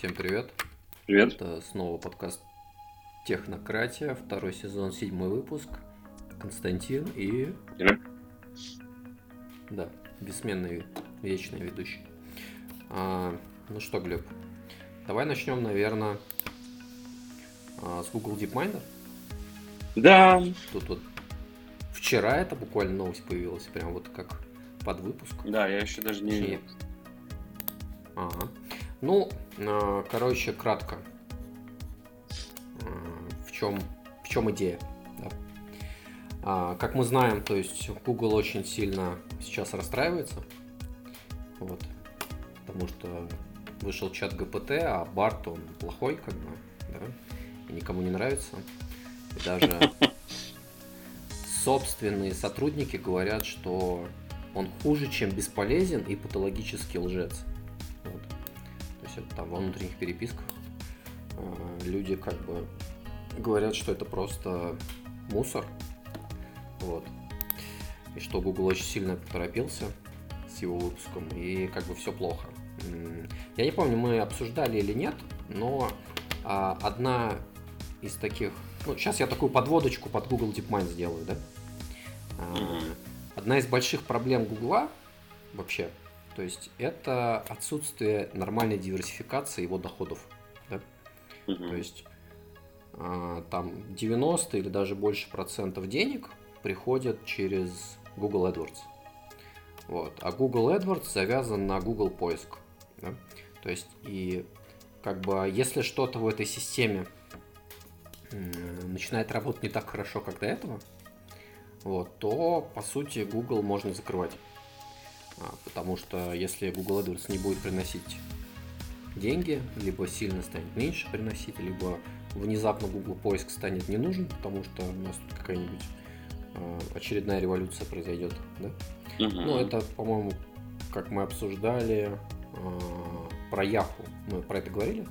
Всем привет. Привет. Это снова подкаст Технократия, второй сезон, седьмой выпуск. Константин и... Глеб. Да, бессменный, вечный ведущий. А, ну что, Глеб, давай начнем, наверное, а, с Google DeepMind. Да. Тут вот вчера это буквально новость появилась, прям вот как под выпуск. Да, я еще даже не видел. Ага. Ну, а, короче, кратко. А, В чем, в чем идея? да? А, Как мы знаем, то есть Google очень сильно сейчас расстраивается. Вот. Потому что вышел чат ГПТ, а Барт, он плохой, как бы, да, и никому не нравится. И даже собственные сотрудники говорят, что он хуже, чем бесполезен и патологический лжец. Вот. Это там во внутренних переписках э, люди как бы говорят, что это просто мусор. Вот. И что Google очень сильно поторопился с его выпуском, и как бы все плохо. Я не помню, мы обсуждали или нет, но а, одна из таких... Ну, сейчас я такую подводочку под Google DeepMind сделаю, да? А. Одна из больших проблем Гугла вообще, то есть это отсутствие нормальной диверсификации его доходов. да. Мгм. То есть а, там 90 или даже больше процентов денег приходят через Google AdWords. Вот. А Google AdWords завязан на Google поиск. да. То есть и как бы если что-то в этой системе начинает работать не так хорошо, как до этого, вот, то по сути Google можно закрывать. А, потому что если Google AdWords не будет приносить деньги, либо сильно станет меньше приносить, либо внезапно Google поиск станет не нужен, потому что у нас тут какая-нибудь а, очередная революция произойдет, да? Мгм. Ну, это, по-моему, как мы обсуждали а, про Яху. Мы про это говорили?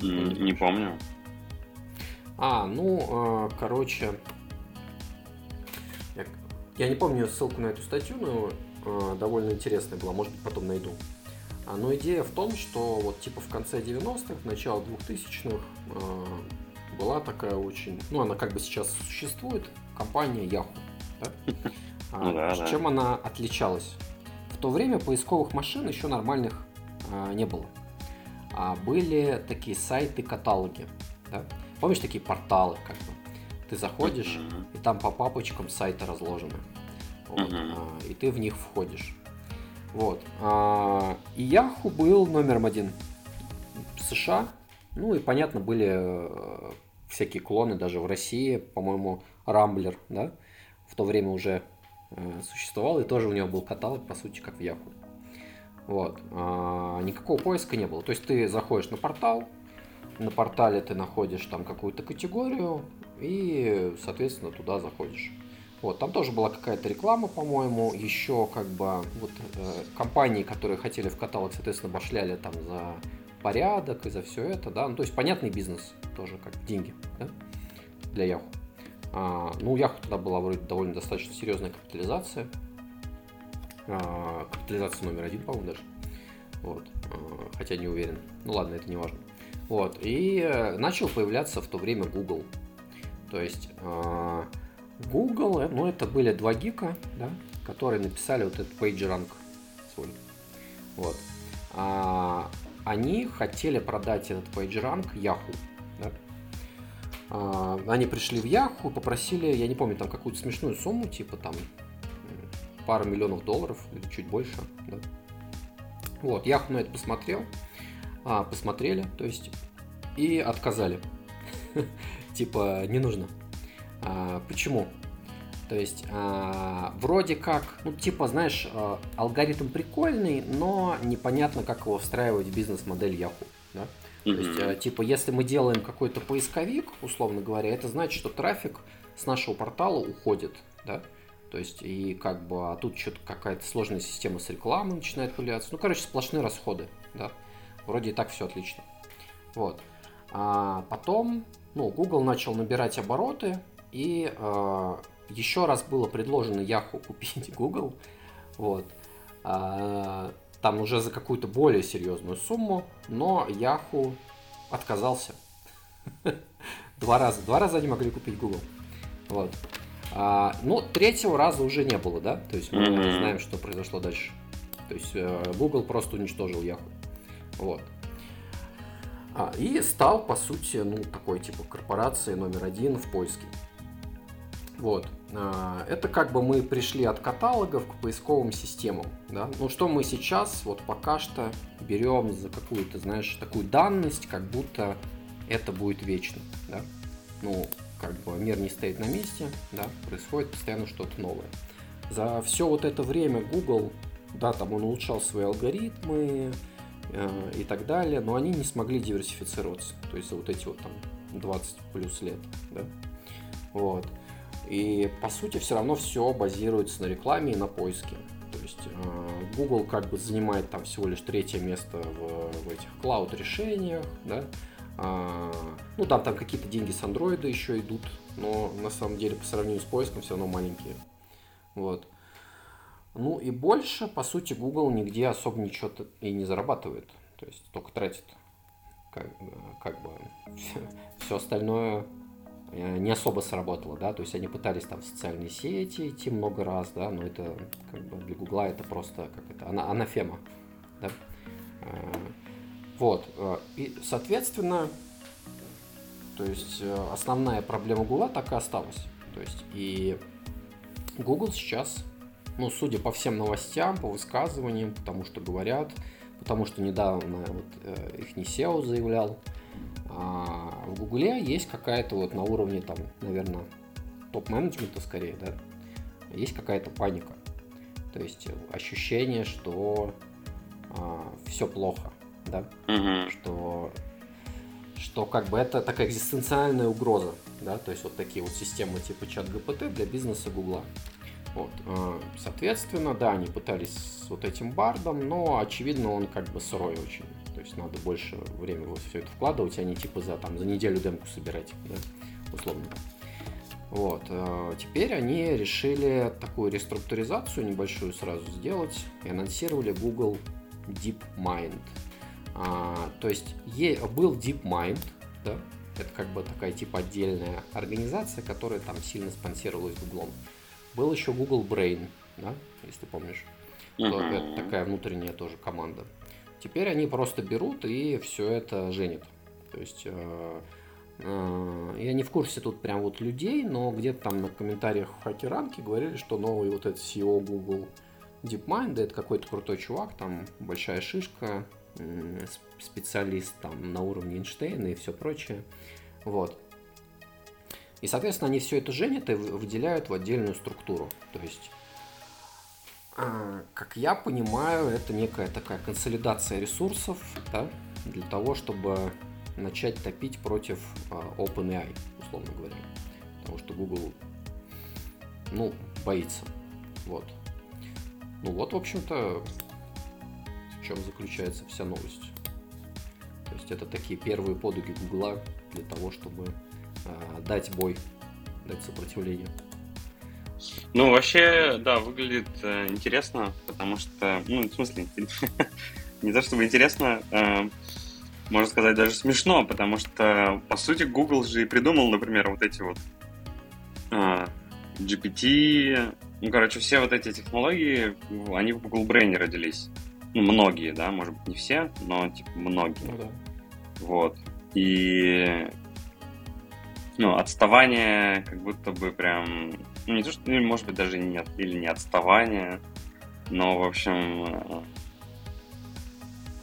Не помню. А, ну, короче, я, не помню ссылку на эту статью, но а, довольно интересная была, может быть, потом найду. А, но идея в том, что вот типа в конце 90-х, начало 2000-х а, была такая очень, ну, она как бы сейчас существует, компания Yahoo. да? А, да, да. Чем она отличалась? В то время поисковых машин еще нормальных а, не было. А были такие сайты-каталоги. Да? Помнишь такие порталы, как бы? Ты заходишь, Мгм. и там по папочкам сайты разложены. Вот, а, и ты в них входишь. Вот. а, и Yahoo был номером один в США. Ну и, понятно, были э, всякие клоны даже в России. По-моему, Рамблер, да, в то время уже э, существовал. И тоже у него был каталог, по сути, как в Yahoo. Вот. а, никакого поиска не было. То есть ты заходишь на портал, на портале ты находишь там какую-то категорию и, соответственно, туда заходишь. Вот, там тоже была какая-то реклама, по-моему, еще как бы вот э, компании, которые хотели в каталог, соответственно, башляли там за порядок и за все это, да, ну, то есть понятный бизнес тоже, как деньги, да, для Яху. А, ну, у Яху тогда была вроде довольно достаточно серьезная капитализация, А, капитализация номер один, по-моему, даже, вот, А, хотя не уверен, ну ладно, это не важно. Вот, и э, начал появляться в то время Google. То есть а, Google, э, ну это были два гика, да, которые написали вот этот PageRank свой. Вот. А, они хотели продать этот PageRank Yahoo. Да? А, они пришли в Yahoo, попросили, я не помню, там какую-то смешную сумму, типа там пару миллионов долларов или чуть больше. Да? Вот, Yahoo на это посмотрел, а, посмотрели, то есть, и отказали. Типа, не нужно. А, почему? То есть, а, вроде как, ну, типа, знаешь, а, алгоритм прикольный, но непонятно, как его встраивать в бизнес-модель Yahoo. Да? То есть, а, типа, если мы делаем какой-то поисковик, условно говоря, это значит, что трафик с нашего портала уходит, да? То есть, и как бы, а тут что-то какая-то сложная система с рекламой начинает появляться. Ну, короче, сплошные расходы, да? Вроде и так все отлично. Вот. А потом, ну, Google начал набирать обороты, и а, еще раз было предложено Yahoo купить Google. Вот. А, там уже за какую-то более серьезную сумму, но Yahoo отказался. Два раза. Два раза они могли купить Google. Вот. А, ну, третьего раза уже не было, да? То есть мы mm-hmm. знаем, что произошло дальше. То есть э, Google просто уничтожил Yahoo. Вот. А, и стал, по сути, ну, такой типа корпорацией номер один в поиске. Вот. А, это как бы мы пришли от каталогов к поисковым системам. Да? Ну что мы сейчас вот пока что берем за какую-то, знаешь, такую данность, как будто это будет вечно. Да? Ну, как бы мир не стоит на месте, да, происходит постоянно что-то новое. За все вот это время Google, да, там он улучшал свои алгоритмы и так далее, но они не смогли диверсифицироваться. То есть вот эти вот там 20 плюс лет, да. Вот. И по сути все равно все базируется на рекламе и на поиске. То есть э, Google как бы занимает там всего лишь третье место в, в этих клауд решениях, да. А, ну там там какие-то деньги с андроида еще идут, но на самом деле по сравнению с поиском все равно маленькие. Вот. Ну и больше, по сути, Google нигде особо ничего и не зарабатывает. То есть только тратит. Как, как бы все, все остальное Э, не особо сработало, да, то есть они пытались там в социальные сети идти много раз, да, но это как бы для Гугла это просто как это, ана анафема, да. Э, вот, э, и, соответственно, то есть основная проблема Гугла так и осталась, то есть и Google сейчас, ну, судя по всем новостям, по высказываниям, потому что говорят, потому что недавно вот их не SEO заявлял, а в Гугле есть какая-то вот на уровне, там, наверное, топ-менеджмента скорее, да, есть какая-то паника. То есть ощущение, что а, все плохо, да, угу. что, что как бы это такая экзистенциальная угроза, да, то есть вот такие вот системы типа чат ГПТ для бизнеса Гугла. Вот, а, соответственно, да, они пытались с вот этим бардом, но очевидно он как бы сырой очень. То есть надо больше времени вот все это вкладывать, а не типа за, там, за неделю демку собирать, да, условно. Вот. Э, теперь они решили такую реструктуризацию небольшую сразу сделать и анонсировали Google DeepMind. А, то есть е, был DeepMind, да, это как бы такая типа отдельная организация, которая там сильно спонсировалась Google. Был еще Google Brain, да, если помнишь. Uh-huh. Это такая внутренняя тоже команда. Теперь они просто берут и все это женят. То есть э, э, я не в курсе тут прям вот людей, но где-то там на комментариях в хакеранке говорили, что новый вот этот CEO Google DeepMind это какой-то крутой чувак, там большая шишка, специалист там на уровне Эйнштейна и все прочее. Вот. И, соответственно, они все это женят и выделяют в отдельную структуру. То есть а, как я понимаю, это некая такая консолидация ресурсов да, для того, чтобы начать топить против а, OpenAI, условно говоря. Потому что Google, ну, боится. Вот. Ну вот, в общем-то, в чем заключается вся новость. То есть это такие первые подвиги Гугла для того, чтобы дать бой, дать сопротивление. Ну, вообще, да, выглядит э, интересно, потому что, ну, в смысле, не то чтобы интересно, э, можно сказать, даже смешно, потому что, по сути, Google же и придумал, например, вот эти вот э, GPT, ну, короче, все вот эти технологии, они в Google Brain родились. Ну, многие, да, может быть, не все, но, типа, многие. Ну, да. Вот. И, ну, отставание как будто бы прям ну, не то, что, ну, может быть, даже нет, или не отставание, но, в общем, э,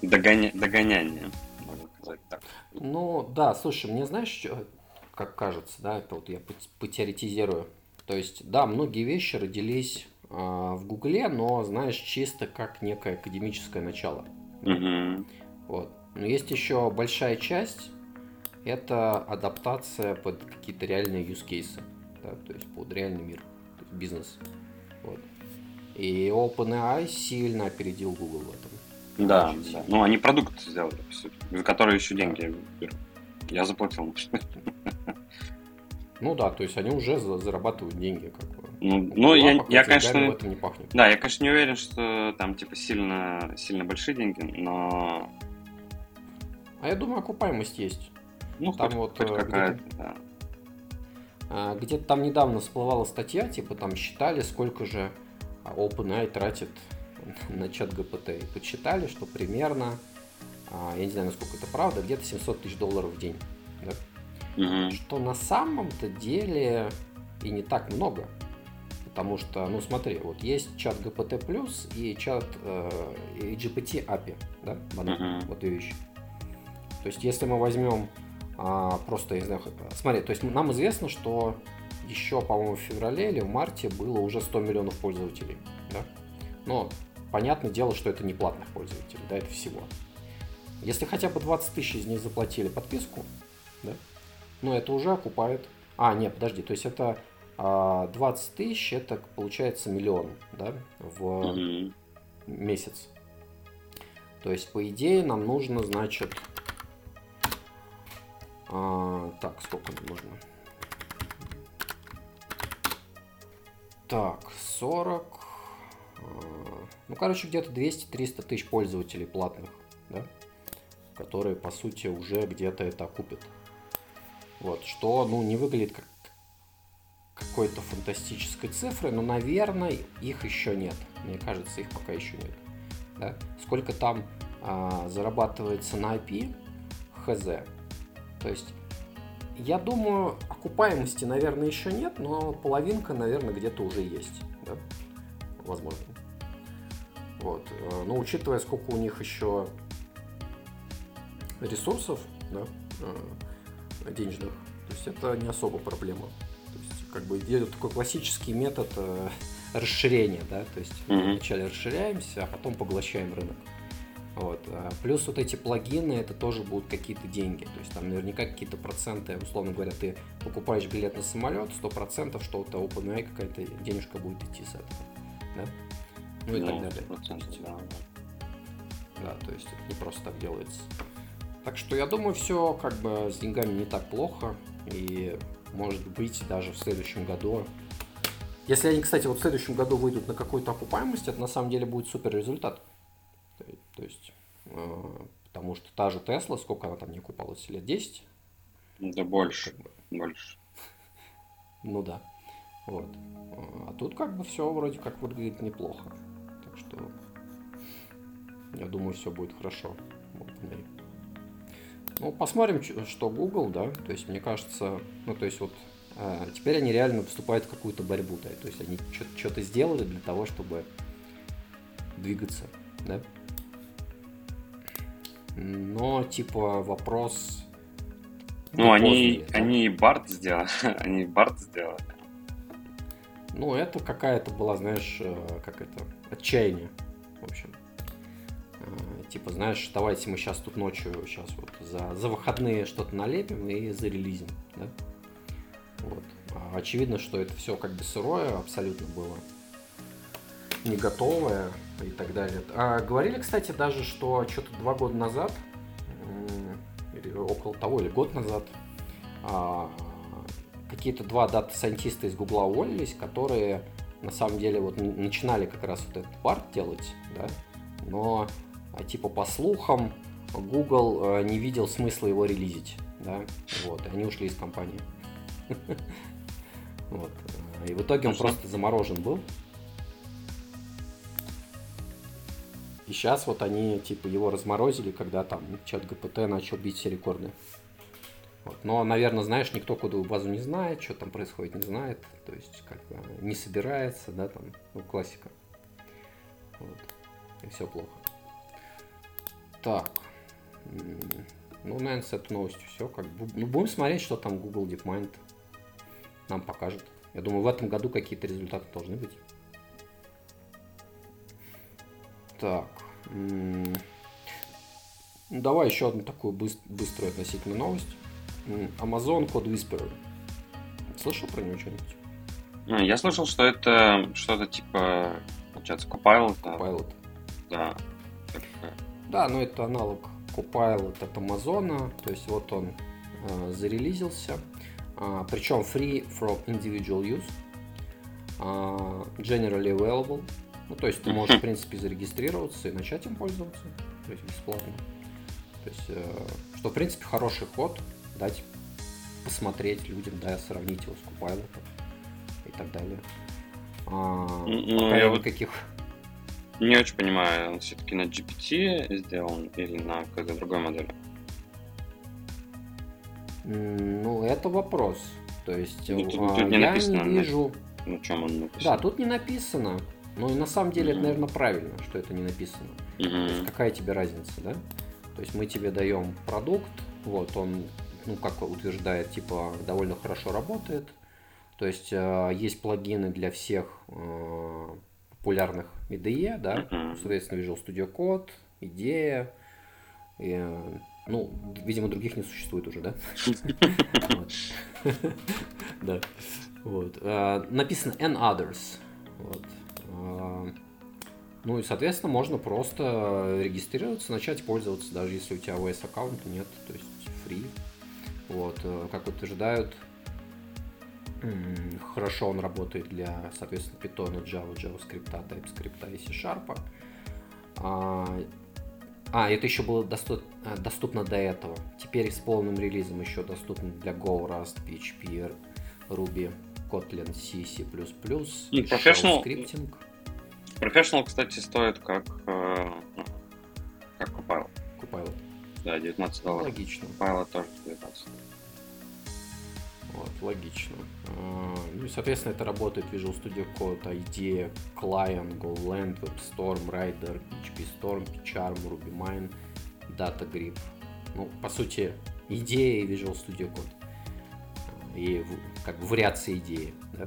догоня... догоняние, можно сказать так. Ну, да, слушай, мне знаешь, что, как кажется, да, это вот я потеоретизирую. То есть, да, многие вещи родились э, в Гугле, но, знаешь, чисто как некое академическое начало. Угу. Вот. Но есть еще большая часть, это адаптация под какие-то реальные use cases да, то есть под реальный мир, бизнес. Вот. И OpenAI сильно опередил Google в этом. Да, да. Ну, они продукт сделали, за который еще деньги берут. Я заплатил. Ну да, то есть они уже зарабатывают деньги, как бы. Ну, ну я, Лапах, я, эти конечно, в этом не пахнет. да, я, конечно, не уверен, что там, типа, сильно, сильно большие деньги, но, А я думаю, окупаемость есть. Ну, Там хоть, вот, хоть э, какая-то, да. А, Где-то там недавно всплывала статья, типа там считали, сколько же OpenAI тратит на чат GPT. И подсчитали, что примерно, а, я не знаю, насколько это правда, где-то 700 тысяч долларов в день. да. Мгм. Что на самом-то деле и не так много. Потому что, ну смотри, вот есть чат GPT плюс и чат э, и GPT API, да, банально, Мгм. вот две вещи. То есть, если мы возьмем а, просто, я не знаю, смотри, то есть нам известно, что еще, по-моему, в феврале или в марте было уже 100 миллионов пользователей, да? Но понятное дело, что это не платных пользователей, да, это всего. Если хотя бы 20 тысяч из них заплатили подписку, да, ну это уже окупает. А, нет, подожди, то есть это а, 20 тысяч, это получается миллион, да, в месяц. То есть, по идее, нам нужно, значит... а, так, сколько нужно? Так, 40... а, ну, короче, где-то 200-300 тысяч пользователей платных, да? Которые, по сути, уже где-то это окупят. Вот, что, ну, не выглядит как какой-то фантастической цифры, но, наверное, их еще нет. Мне кажется, их пока еще нет. Да? Сколько там а, зарабатывается на IP, хз. То есть, я думаю, окупаемости, наверное, еще нет, но половинка, наверное, где-то уже есть. Да? Возможно. Вот. э, Но учитывая, сколько у них еще ресурсов, да, э, денежных, то есть это не особо проблема. То есть, как бы идет такой классический метод э, расширения, да, то есть Мгм. вначале расширяемся, а потом поглощаем рынок. Вот. а Плюс вот эти плагины, это тоже будут какие-то деньги. То есть там наверняка какие-то проценты, условно говоря, ты покупаешь билет на самолет, 100% что у OpenAI какая-то денежка будет идти с этого. Да? Ну и так Ну, далее. 100%, да. Да, то есть это не просто так делается. Так что я думаю, все как бы с деньгами не так плохо. И может быть даже в следующем году. Если они, кстати, вот в следующем году выйдут на какую-то окупаемость, это на самом деле будет супер результат. То, есть, э, потому что та же Тесла, сколько она там не окупалась, лет 10? Да больше, Как бы, больше. ну да. Вот. А тут как бы все вроде как выглядит неплохо. Так что я думаю, все будет хорошо. Ну, посмотрим, что Google, да. То есть, мне кажется, ну, то есть, вот э, теперь они реально вступают в какую-то борьбу, да. То есть, они что-то сделали для того, чтобы двигаться, да. Но, типа, вопрос... Ну, они, поздно они и Барт сделали. они Барт сделали. Ну, это какая-то была, знаешь, э, как это, отчаяние, в общем. Э, Типа, знаешь, давайте мы сейчас тут ночью, сейчас вот за, за выходные что-то налепим и зарелизим, да? Вот. А очевидно, что это все как бы сырое абсолютно было, не готовое и так далее. А говорили, кстати, даже, что что-то два года назад, или около того, или год назад, а, какие-то два дата-сайентиста из Гугла уволились, которые на самом деле вот начинали как раз вот этот Bard делать, да, но а, типа по слухам Google э, не видел смысла его релизить, да, вот, и они ушли из компании. Вот. э, И в итоге он Хорошо. просто заморожен был. И сейчас вот они типа его разморозили, когда там чат ГПТ начал бить все рекорды. Вот. Но, наверное, знаешь, никто кодовую базу не знает, что там происходит, не знает. То есть, как бы не собирается, да, там, ну, классика. Вот. И все плохо. Так. Ну, наверное, с этой новостью все. Как бы. Ну, будем смотреть, что там Google DeepMind нам покажет. Я думаю, в этом году какие-то результаты должны быть. Так. ну, давай еще одну такую быс- быструю относительно новость. Amazon Code Whisperer. Слышал про него что-нибудь? Я слышал, что это что-то типа, получается, Copilot. да, Pilot. Да. Да, но это аналог Copilot от Амазона. То есть вот он э, зарелизился. А, причем free from individual use. uh, generally available. Ну, то есть ты можешь, в принципе, зарегистрироваться и начать им пользоваться, то есть бесплатно. То есть, э, что, в принципе, хороший ход, дать посмотреть людям, да, сравнить его с Copilot и так далее. А, Ну, пока я я вот никаких... не очень понимаю, он все-таки на GPT сделан или на какой-то другой модели? Ну, это вопрос. То есть, Ну, тут- а, тут не я написано, не вижу... На чем он написан? Да, тут не написано. Но и на самом деле это, наверное, правильно, что это не написано. То есть какая тебе разница, да? То есть мы тебе даем продукт, вот он, ну как утверждает, типа довольно хорошо работает. То есть э, есть плагины для всех э, популярных IDE, да, соответственно Visual Studio Code, идея, и, э, ну, видимо, других не существует уже, да? Да. Вот. Э, Написано and others. Вот. Э, Ну и, соответственно, можно просто регистрироваться, начать пользоваться, даже если у тебя OS аккаунта нет, то есть free. Вот, э, как утверждают, хорошо он работает для, соответственно, Python, Java, JavaScript, TypeScript и C-Sharp. А, а, это еще было доступ- э, доступно до этого. Теперь с полным релизом еще доступно для Go, Rust, PHP, Ruby, Kotlin, C, C++, Ну, Professional- Scripting. Professional, кстати, стоит как, э, ну, как Copilot. Copilot. Да, 19 Ну, долларов. логично. Copilot тоже 19. Вот, логично. А, Ну и, соответственно, это работает Visual Studio Code, IDEA, Client, GoLand, WebStorm, Rider, PHP Storm, PCharm, RubyMine, DataGrip. Ну, по сути, идея и Visual Studio Code. И как бы вариации идеи, да?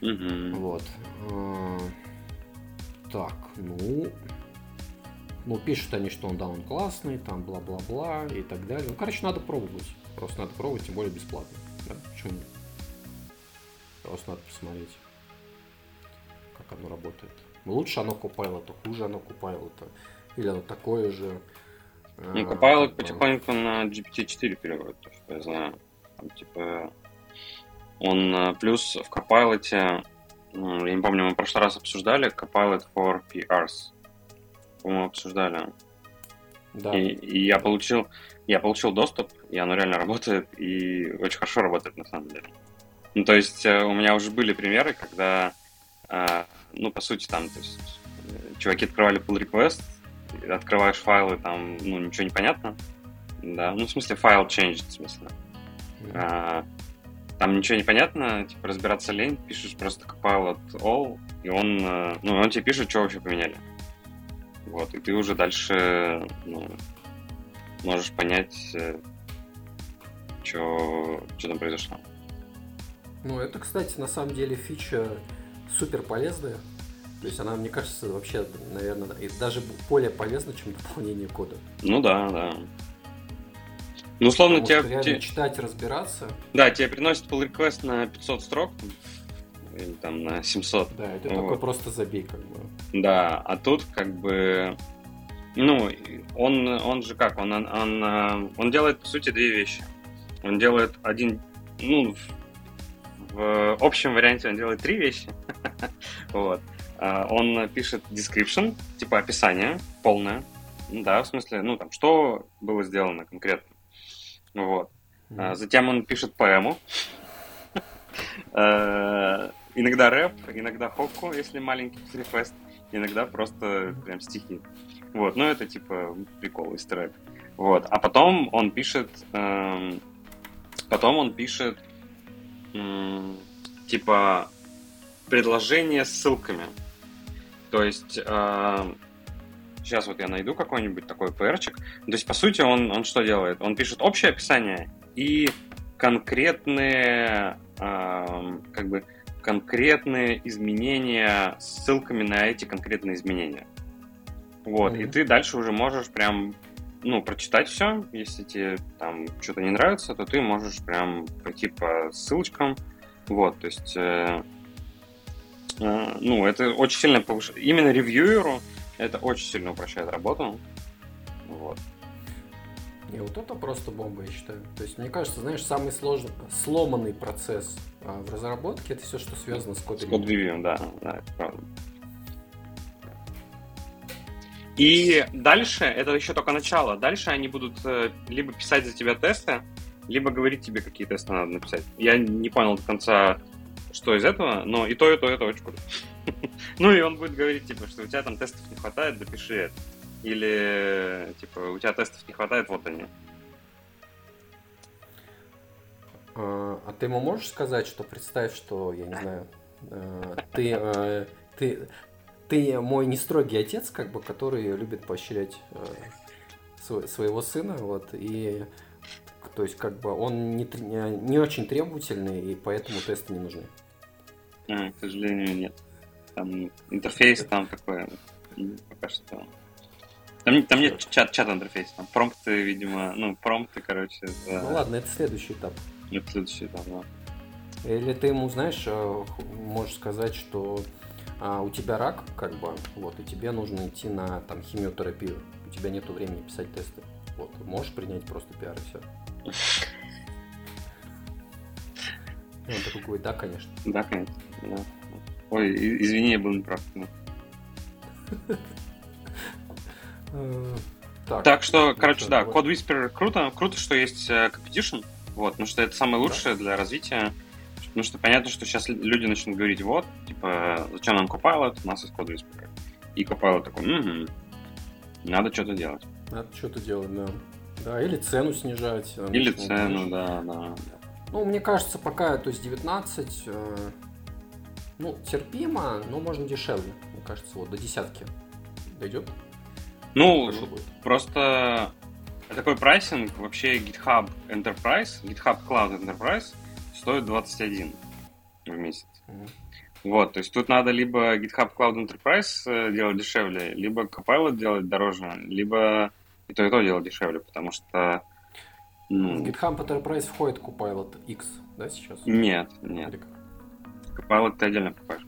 Мгм. Вот. А, Так, ну... Ну, пишут они, что он, да, он классный, там, бла-бла-бла и так далее. Ну, короче, надо пробовать. Просто надо пробовать, тем более бесплатно. Да? Почему нет? Просто надо посмотреть, как оно работает. Ну, Лучше оно Copilot, хуже оно Copilot. Или оно такое же. Ну, Copilot как бы, потихоньку на GPT-4 переводит, то, что я знаю. Там, типа, он э, плюс в Copilot, м, я не помню, мы в прошлый раз обсуждали Copilot for PRs. По-моему, обсуждали. Да. И, и я получил, я получил доступ, и оно реально работает, и очень хорошо работает на самом деле. Ну, то есть э, у меня уже были примеры, когда, э, ну, по сути, там, то есть, э, чуваки открывали pull request, открываешь файлы, там, ну, ничего не понятно, да, ну, в смысле, файл changed, в смысле. А, там ничего не понятно, типа, разбираться лень, пишешь просто compile at all, и он, э, ну, он тебе пишет, что вообще поменяли. Вот, и ты уже дальше, ну, можешь понять, что там произошло. Ну, это, кстати, на самом деле фича супер полезная. То есть она, мне кажется, вообще, наверное, и даже более полезна, чем дополнение кода. Ну да, да. Ну, условно, Потому реально тебе- читать, разбираться, да, тебе приносит pull request на 500 строк, или там на 700, да, это Вот. такой просто забей, как бы. Да, а тут как бы, ну, он, он же как, он, он, он, он делает, по сути, две вещи. Он делает один, ну, в, в общем варианте он делает три вещи. Вот. А, Он пишет description, типа описание полное, да, в смысле, ну, там, что было сделано конкретно. Вот. А, Затем он пишет поэму. Э, Иногда рэп, иногда хокку, если маленький реквест, иногда просто прям стихи. Вот, ну это типа прикол, из трек. Вот, а потом он пишет, эм, потом он пишет, типа, предложение с ссылками. То есть, сейчас вот я найду какой-нибудь такой ПРчик. То есть, по сути, он, он что делает? Он пишет общее описание и конкретные, эм, как бы, конкретные изменения с ссылками на эти конкретные изменения. Вот, и Мгм. ты дальше уже можешь прям, ну, прочитать все. Если тебе там что-то не нравится, то ты можешь прям пойти по ссылочкам. Вот, то есть, э, э, ну, это очень сильно повышает. Именно ревьюеру это очень сильно упрощает работу. Вот. Не, вот это просто бомба, я считаю. То есть, мне кажется, знаешь, самый сложный, сломанный процесс а, в разработке это все, что связано с код С код-ревью, да, да, это правда. И дальше, это еще только начало, дальше они будут э, либо писать за тебя тесты, либо говорить тебе, какие тесты надо написать. Я не понял до конца, что из этого, но и то, и то, это очень круто. Ну и он будет говорить, типа, что у тебя там тестов не хватает, допиши это. Или, типа, у тебя тестов не хватает, вот они. А, а ты ему можешь сказать, что представь, что, я не знаю, э, ты, э, ты, ты мой не строгий отец, как бы, который любит поощрять э, своего сына, вот, и то есть, как бы, он не, не очень требовательный, и поэтому тесты не нужны. А, к сожалению, нет. Там интерфейс там такой, пока что там, там нет чат, чат интерфейса, там промпты, видимо, ну, промпты, короче. За... Ну ладно, это следующий этап. Это следующий этап, да. Или ты ему, знаешь, э, можешь сказать, что а, у тебя рак, как бы, вот, и тебе нужно идти на там химиотерапию. У тебя нет времени писать тесты. Вот, можешь принять просто пиар и все. И он такой говорит, да, конечно. Да, конечно. Да. Ой, извини, я был неправ. Э, так, так что, короче, да, Code Whisperer круто. Круто, что есть э, competition. Вот, потому что это самое лучшее для развития. Потому что понятно, что сейчас люди начнут говорить, вот, типа, зачем нам Copilot, у нас есть Code Whisperer. И Copilot такой, угу, надо что-то делать. Надо что-то делать, да. Да, или цену снижать. Или цену, да, да. Ну, мне кажется, пока, то есть 19, э, ну, терпимо, но можно дешевле. Мне кажется, вот до десятки дойдет. Ну, просто такой прайсинг, вообще GitHub Enterprise, GitHub Cloud Enterprise стоит 21 в месяц. Mm-hmm. Вот, то есть тут надо либо GitHub Cloud Enterprise э, делать дешевле, либо Copilot делать дороже, либо и то, и то делать дешевле, потому что... Ну... В GitHub Enterprise входит Copilot X, да, сейчас? Нет, нет. Copilot ты отдельно покажешь.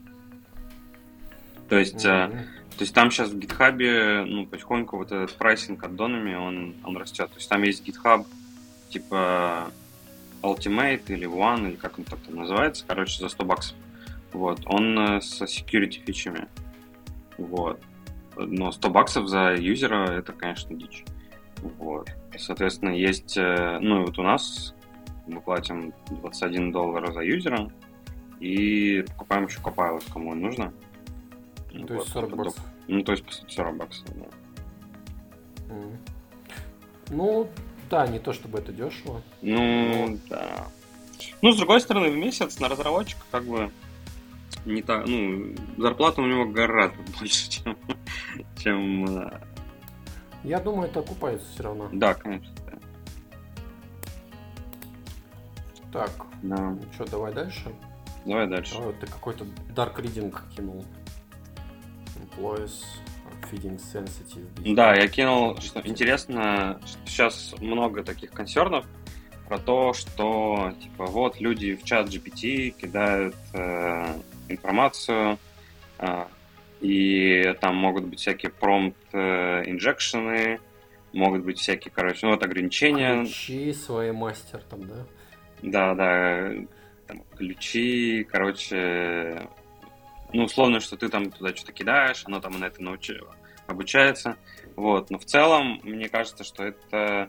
То есть... Mm-hmm. То есть там сейчас в GitHub, ну, потихоньку вот этот прайсинг аддонами, он, он растет. То есть там есть GitHub, типа Ultimate или One, или как он так там называется, короче, за 100 баксов. Вот, он э, с security фичами. Вот. Но 100 баксов за юзера это, конечно, дичь. Вот. Соответственно, есть, э, ну и вот у нас мы платим 21 доллар за юзера и покупаем еще Copilot, кому нужно. Ну, то есть 40 баксов. Ну, то есть, по сути, 40 баксов, да. Mm. Ну, да, не то чтобы это дешево. Ну, но... да. Ну, с другой стороны, в месяц на разработчика как бы не так, ну, зарплата у него гораздо больше, чем, чем... Э, Я думаю, это окупается все равно. Да, конечно, да. Так, да. ну что, давай дальше? Давай дальше. Давай, ты какой-то Dark Reading кинул employees feeding sensitive Да, я кинул, что интересно, что сейчас много таких консернов про то, что типа вот люди в чат GPT кидают э, информацию, э, и там могут быть всякие промпт э, инжекшены, могут быть всякие, короче, ну вот ограничения. Ключи свои мастер там, да? Да, да, там, ключи, короче, ну, условно, что ты там туда что-то кидаешь, оно там на это научи... обучается. Вот. Но в целом, мне кажется, что это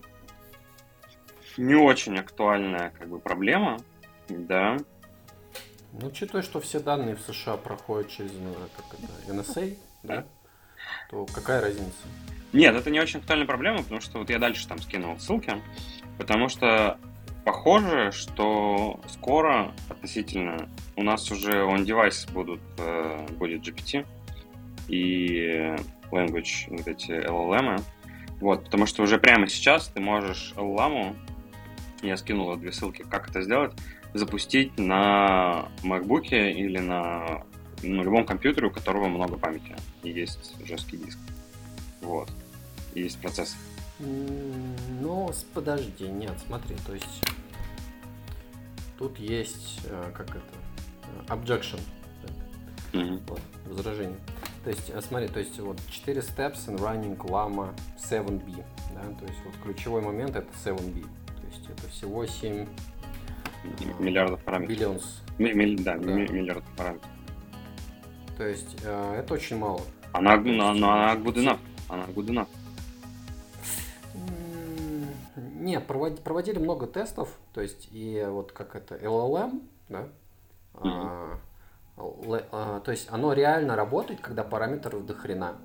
не очень актуальная как бы проблема, да. Ну, учитывая, что все данные в США проходят через ну, как это, NSA, да, то какая разница? Нет, это не очень актуальная проблема, потому что вот я дальше там скинул ссылки, потому что похоже, что скоро относительно у нас уже on device будут, э, будет GPT и language, вот эти LLM. Вот, потому что уже прямо сейчас ты можешь LLM, я скинул две ссылки, как это сделать, запустить на MacBook или на ну, любом компьютере, у которого много памяти и есть жесткий диск. Вот. И есть процессор. Ну, подожди, нет, смотри, то есть тут есть, э, как это, objection, mm-hmm. вот, возражение. То есть, э, смотри, то есть вот 4 steps in running Llama 7B. Да? То есть вот ключевой момент это 7B. То есть это всего 7 миллиардов параметров. Billions. Ми- ми- да, да. Ми- миллиардов параметров. То есть э, это очень мало. Она, но, но она good enough. Она good enough. Нет, проводили много тестов, то есть и вот как это LLM, да, mm-hmm. а, а, то есть оно реально работает, когда параметров до хрена.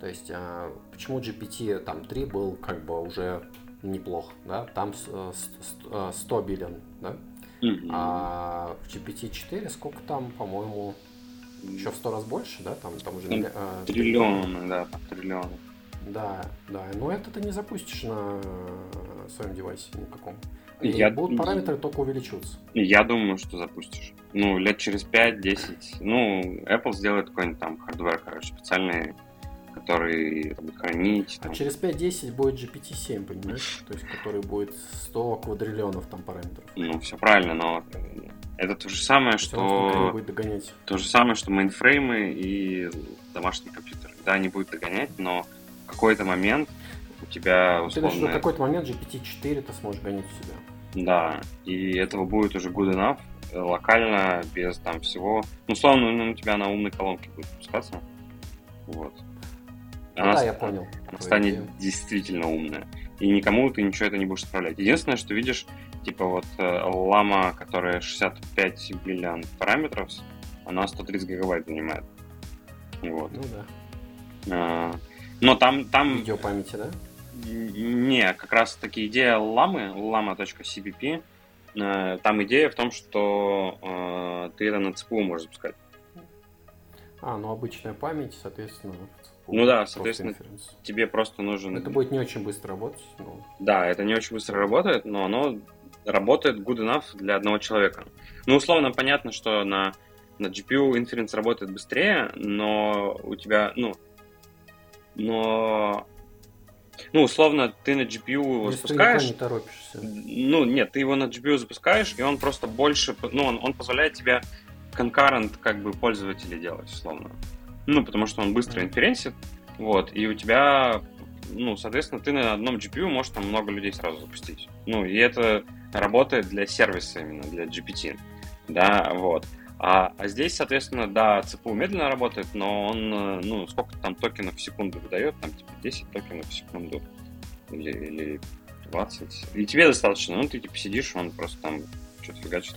То есть а, почему GPT там 3 был как бы уже неплохо, да, там 100 э, billion, да, mm-hmm. а в GPT-4 сколько там, по-моему, еще в сто раз больше, да, там, там уже... Там триллионы, да, триллионы. Да, да, но это ты не запустишь на своем девайсе никаком. И я... будут параметры только увеличиваться. Я думаю, что запустишь. Ну, лет через 5-10. Ну, Apple сделает какой-нибудь там hardware, короче, специальный, который это будет хранить. А там. через 5-10 будет GPT-7, понимаешь? То есть, который будет 100 квадриллионов там параметров. Ну, все правильно, но это то же самое, Все что... будет догонять. То же самое, что мейнфреймы и домашние компьютеры. Да, они будут догонять, но в какой-то момент тебя условно... Ты в какой-то момент GPT-4 ты сможешь гонять у себя. Да, и этого будет уже good enough, э, локально, без там всего. Ну, условно, ну, у тебя на умной колонке будет пускаться. Вот. Ну она, да, я понял. Она станет идею. действительно умная. И никому ты ничего это не будешь исправлять. Единственное, что видишь, типа вот лама, которая 65 миллион параметров, она 130 гигабайт занимает. Вот. Ну да. А, но там, там... Видеопамяти, да? Не, как раз таки идея ламы, lama.cpp, э, там идея в том, что э, ты это на ЦПУ можешь запускать. А, ну обычная память, соответственно, ЦПУ. Ну да, соответственно, инференс. тебе просто нужен... Это будет не очень быстро работать. Но... Да, это не очень быстро работает, но оно работает good enough для одного человека. Ну, условно, понятно, что на, на GPU inference работает быстрее, но у тебя, ну, но ну, условно, ты на GPU его Если запускаешь. Ты не торопишься. Ну, нет, ты его на GPU запускаешь, и он просто больше, ну, он, он позволяет тебе конкурент как бы пользователей делать, условно. Ну, потому что он быстро инференсит, вот, и у тебя, ну, соответственно, ты на одном GPU можешь там много людей сразу запустить. Ну, и это работает для сервиса именно, для GPT, да, вот. А, а здесь, соответственно, да, ЦПУ медленно работает, но он, э, ну, сколько там токенов в секунду выдает, там, типа, 10 токенов в секунду или, или 20. И тебе достаточно, ну, ты, типа, сидишь, он просто там что-то фигачит.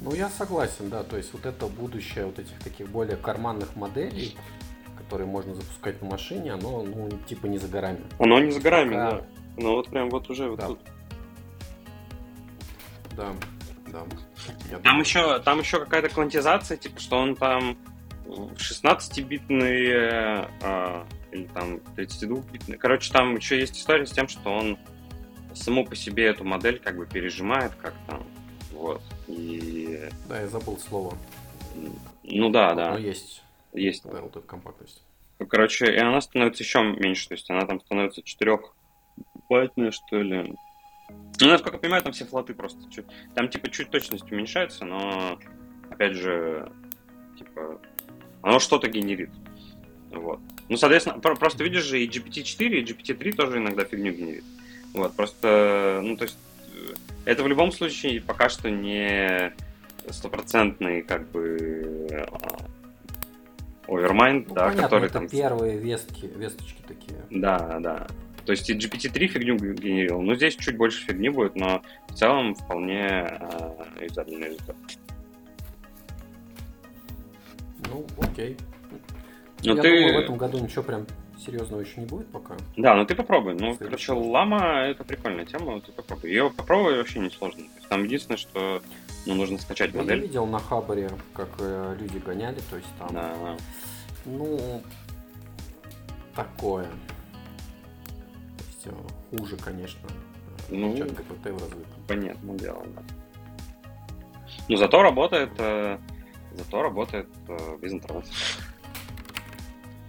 Ну, я согласен, да, то есть вот это будущее вот этих таких более карманных моделей, которые можно запускать на машине, оно, ну, типа, не за горами. Оно не за горами, Пока... да. Ну, вот прям вот уже вот да. тут. Да, да. Я там еще, там еще какая-то квантизация, типа, что он там 16-битный а, или там 32-битный. Короче, там еще есть история с тем, что он саму по себе эту модель как бы пережимает как-то. Вот. И... Да, я забыл слово. Ну да, да. Но есть. Есть. Да, вот эта компактность. Короче, и она становится еще меньше, то есть она там становится 4 байтная, что ли. Ну, насколько я понимаю, там все флоты просто чуть... Там, типа, чуть точность уменьшается, но, опять же, типа, оно что-то генерит. Вот. Ну, соответственно, просто видишь же, и GPT-4, и GPT-3 тоже иногда фигню генерит. Вот, просто, ну, то есть, э, это в любом случае пока что не стопроцентный, как бы, овермайнд, ну, да, понятно, который это там... первые вестки, весточки такие. Да, да. То есть и GPT-3 фигню генерировал. Ну, здесь чуть больше фигни будет, но в целом вполне э, юзабельный результат. Ну, окей. Но Я ты... думаю, в этом году ничего прям серьезного еще не будет пока. Да, ну ты попробуй. Ну, короче, лама это прикольная тема, ты попробуй. Ее попробуй вообще не сложно. Там единственное, что ну, нужно скачать я модель. Я видел на Хабаре, как э, люди гоняли, то есть там. Да. Ну, такое есть хуже, конечно, ну, чат ГПТ в разы. Понятное дело, да. Ну, зато работает, э, зато работает э, без интернета.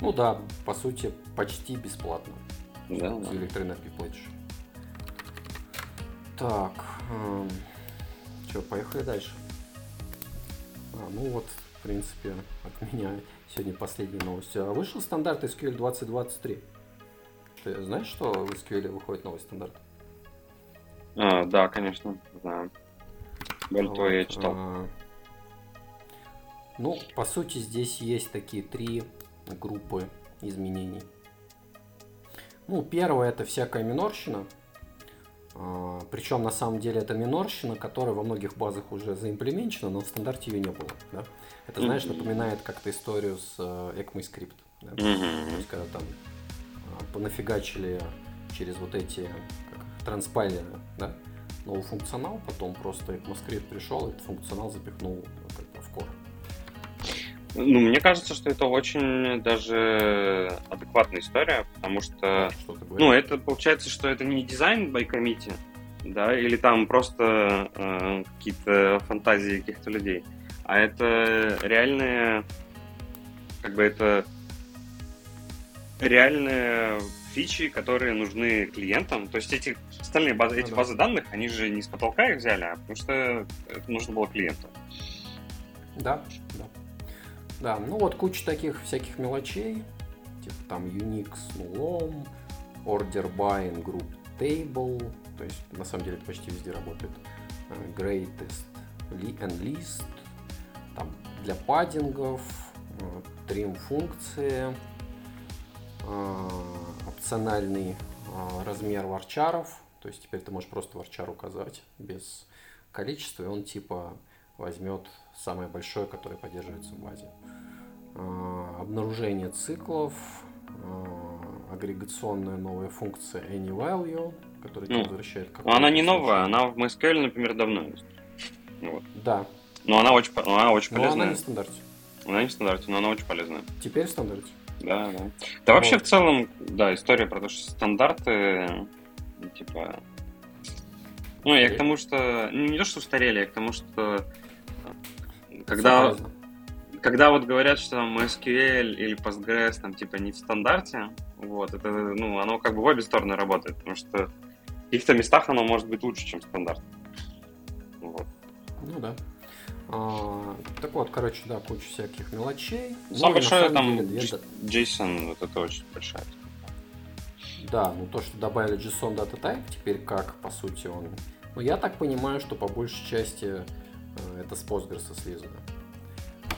Ну да, по сути, почти бесплатно. Да, За да. электроэнергию платишь. Так, э, эм, что, поехали дальше. А, ну вот, в принципе, от меня сегодня последние новости. А вышел стандарт SQL 2023. Ты знаешь, что в SQL выходит новый стандарт? А, да, конечно, знаю. Более вот, я читал. А... Ну, по сути, здесь есть такие три группы изменений. Ну, первое это всякая минорщина. А, причем на самом деле это минорщина, которая во многих базах уже заимплементирована, но в стандарте ее не было. Да? Это, знаешь, напоминает как-то историю с э, ECMAScript. Да? То есть, когда там понафигачили через вот эти как, транспайлеры, да, новый функционал, потом просто ECMAScript пришел, этот функционал запихнул как в core. Ну, мне кажется, что это очень даже адекватная история, потому что, что ну, это получается, что это не дизайн by committee, да, или там просто э, какие-то фантазии каких-то людей, а это реальные, как бы это реальные фичи, которые нужны клиентам. То есть эти остальные базы, ну, эти базы данных, они же не с потолка их взяли, а потому что это нужно было клиенту. Да, да. Да, ну вот куча таких всяких мелочей, типа там Unix нулом, Order by Group Table, то есть на самом деле это почти везде работает, э, Greatest and List, там для паддингов, trim э, функции, э, опциональный размер варчаров, то есть теперь ты можешь просто варчар указать без количества, и он типа возьмет самое большое, которое поддерживается в базе. А, обнаружение циклов, агрегационная новая функция AnyValue, которая ну, возвращает Она не новая, она в MySQL, например, давно есть. Вот. Да. Но она очень, она очень но полезная. она не в стандарте. Она не в стандарте, но она очень полезная. Теперь в стандарте. Да, да. Да вот. вообще в целом, да, история про то, что стандарты, типа... Ну, я к тому, что... Не то, что устарели, а к тому, что... Когда когда вот говорят, что там MySQL или Postgres там типа не в стандарте, вот, это, ну, оно как бы в обе стороны работает, потому что в каких-то местах оно может быть лучше, чем стандарт. Вот. Ну да. А, так вот, короче, да, куча всяких мелочей. Самое большое там деле, JSON, вот это очень большая. Да, ну то, что добавили JSON Data Type, теперь как, по сути, он... Ну, я так понимаю, что по большей части э, это с Postgres слизано.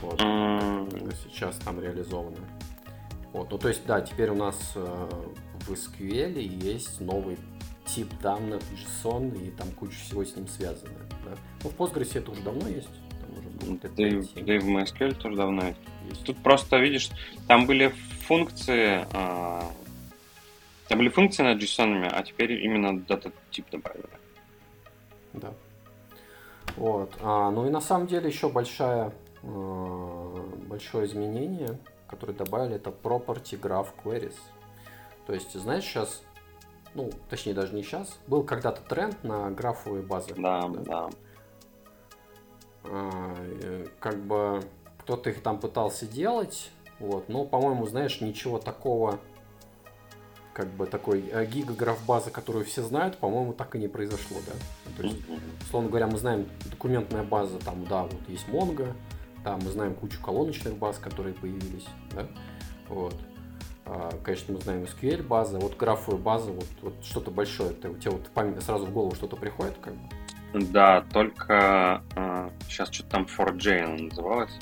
Вот, mm. сейчас там реализованы. Вот, ну то есть, да, теперь у нас э, в SQL есть новый тип данных JSON и там куча всего с ним связано. Да? Ну, в Postgres это уже давно есть. Да, и, в MySQL тоже давно есть. Тут просто, видишь, там были функции, э, там были функции над JSON, а теперь именно дата тип добавили. Да. Вот. А, ну и на самом деле еще большая Э, большое изменение, которое добавили, это Property Graph Queries. То есть, знаешь, сейчас, ну, точнее даже не сейчас, был когда-то тренд на графовые базы. Да, да. да. А, э, как бы кто-то их там пытался делать, вот, но, по-моему, знаешь, ничего такого, как бы такой э, гигаграф базы, которую все знают, по-моему, так и не произошло, да. То есть, условно говоря, мы знаем документная база, там, да, вот есть Mongo, да, мы знаем кучу колоночных баз, которые появились, да, вот. А, конечно, мы знаем SQL базы, вот графовая база, вот, вот что-то большое, у тебя вот память сразу в голову что-то приходит, как бы? Да, только э, сейчас что-то там 4J она называлась.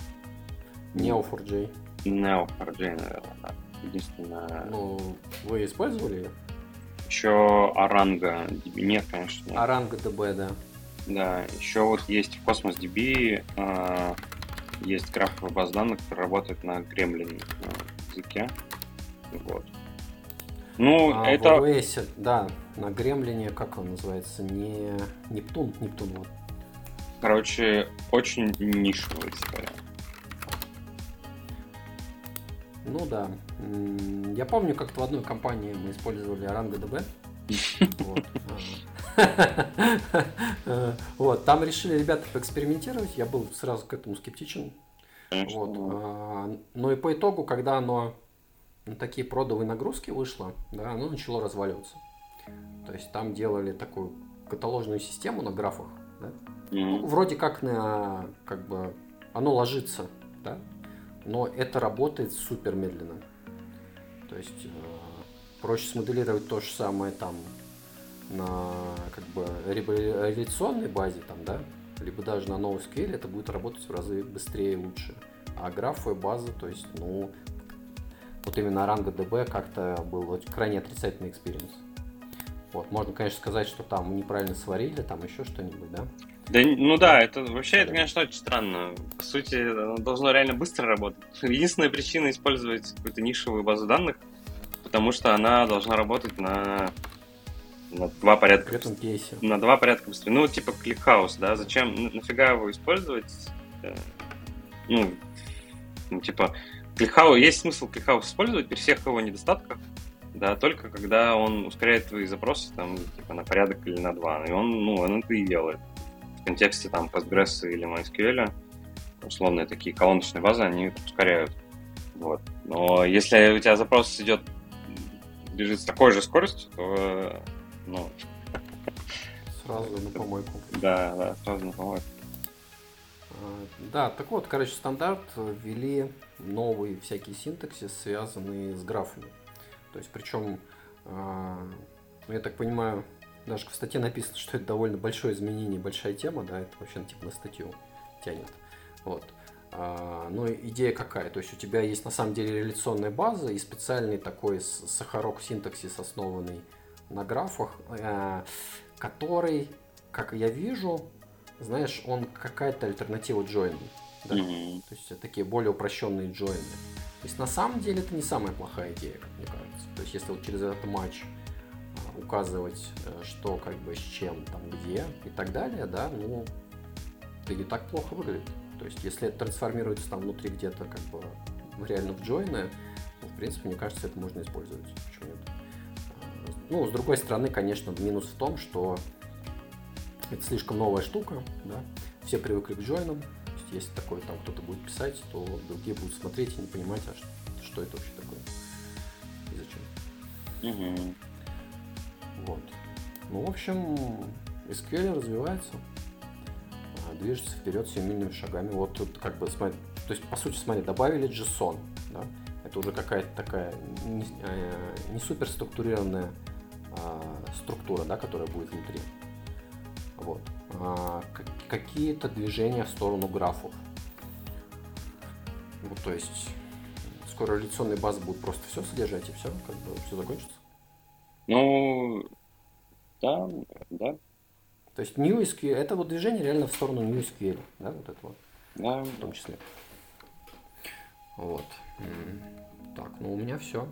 Neo4j. Neo4j, наверное, да. Единственное... Ну, вы использовали ее? Еще Аранга DB. Нет, конечно. Аранга DB, да. Да, еще вот есть в Cosmos DB э, есть графовая база данных, которая работает на Gremlin языке. Вот. Ну, а, это... В OS, да, на Гремлине, как он называется, не Нептун, Нептун, вот. Короче, очень нишевая история. Ну да. Я помню, как-то в одной компании мы использовали DB. Вот. Вот, там решили ребята поэкспериментировать, я был сразу к этому скептичен. Вот. А, но и по итогу, когда оно на такие продовые нагрузки вышло, да, оно начало разваливаться. То есть там делали такую каталожную систему на графах, да? ну, вроде как на, как бы, оно ложится, да? но это работает супер медленно. То есть э, проще смоделировать то же самое там на как бы реляционной базе, там, да, либо даже на NoSQL, это будет работать в разы быстрее и лучше. А графовая база, то есть, ну, вот именно DB как-то был крайне отрицательный experience. Вот, можно, конечно, сказать, что там неправильно сварили, там еще что-нибудь, да? Да, ну да, это вообще, это, конечно, очень странно. По сути, оно должно реально быстро работать. Единственная причина использовать какую-то нишевую базу данных, потому что она должна работать на, на два порядка. кейсе. На два порядка быстрее. Ну, типа ClickHouse, да, зачем, нафига его использовать? Э, ну, ну типа, ClickHouse, есть смысл ClickHouse использовать при всех его недостатках, да, только когда он ускоряет твои запросы там, типа, на порядок или на два. И он, ну, он это и делает в контексте там Postgres или MySQL, условные такие колоночные базы, они ускоряют. Вот. Но если у тебя запрос идет бежит с такой же скоростью, то ну, сразу на помойку. Да, да, сразу на помойку. А, да, так вот, короче, стандарт ввели новый всякий синтаксис, связанный с графами. То есть, причем, а, ну, я так понимаю, даже в статье написано, что это довольно большое изменение, большая тема, да, это вообще типа на статью тянет. Вот. А, но идея какая? То есть у тебя есть на самом деле реляционная база и специальный такой сахарок синтаксис, основанный на графах, э, который, как я вижу, знаешь, он какая-то альтернатива джойну. Да? Mm-hmm. То есть такие более упрощенные джойны. То есть на самом деле это не самая плохая идея, как мне кажется. То есть если вот через этот матч указывать, э, что как бы с чем, там, где и так далее, да, ну, это не так плохо выглядит. То есть, если это трансформируется там внутри где-то как бы реально в джойны, ну, в принципе, мне кажется, это можно использовать. Почему нет? А, ну, с другой стороны, конечно, минус в том, что это слишком новая штука, да, все привыкли к джойнам, если такое там кто-то будет писать, то другие будут смотреть и не понимать, а что, что это вообще такое и зачем. Угу. Вот. Ну, в общем, SQL развивается, а, движется вперед семимильными шагами. Вот тут как бы, смотри, то есть, по сути, смотри, добавили JSON, да? Это уже какая-то такая не, э, не супер структурированная а, структура, да, которая будет внутри. Вот. А, какие-то движения в сторону графов. Вот, то есть скоро реляционные базы будут просто все содержать и все, как бы все закончится. Ну, да, да. То есть New SQL, это вот движение реально в сторону New SQL, да, вот это вот. Да. В том числе. Вот. Так, ну у меня все.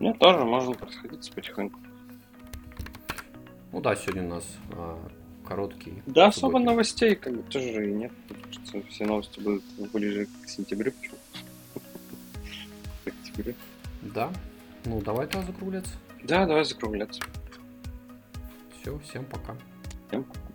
Меня тоже можно происходить потихоньку. Ну да, сегодня у нас а, короткий. Да, особо новостей как бы тоже и нет. Что все новости будут ближе к сентябрю. Почему? К октябрю. Да, ну, давай тогда закругляться. Да, давай закругляться. Все, всем пока. Всем пока.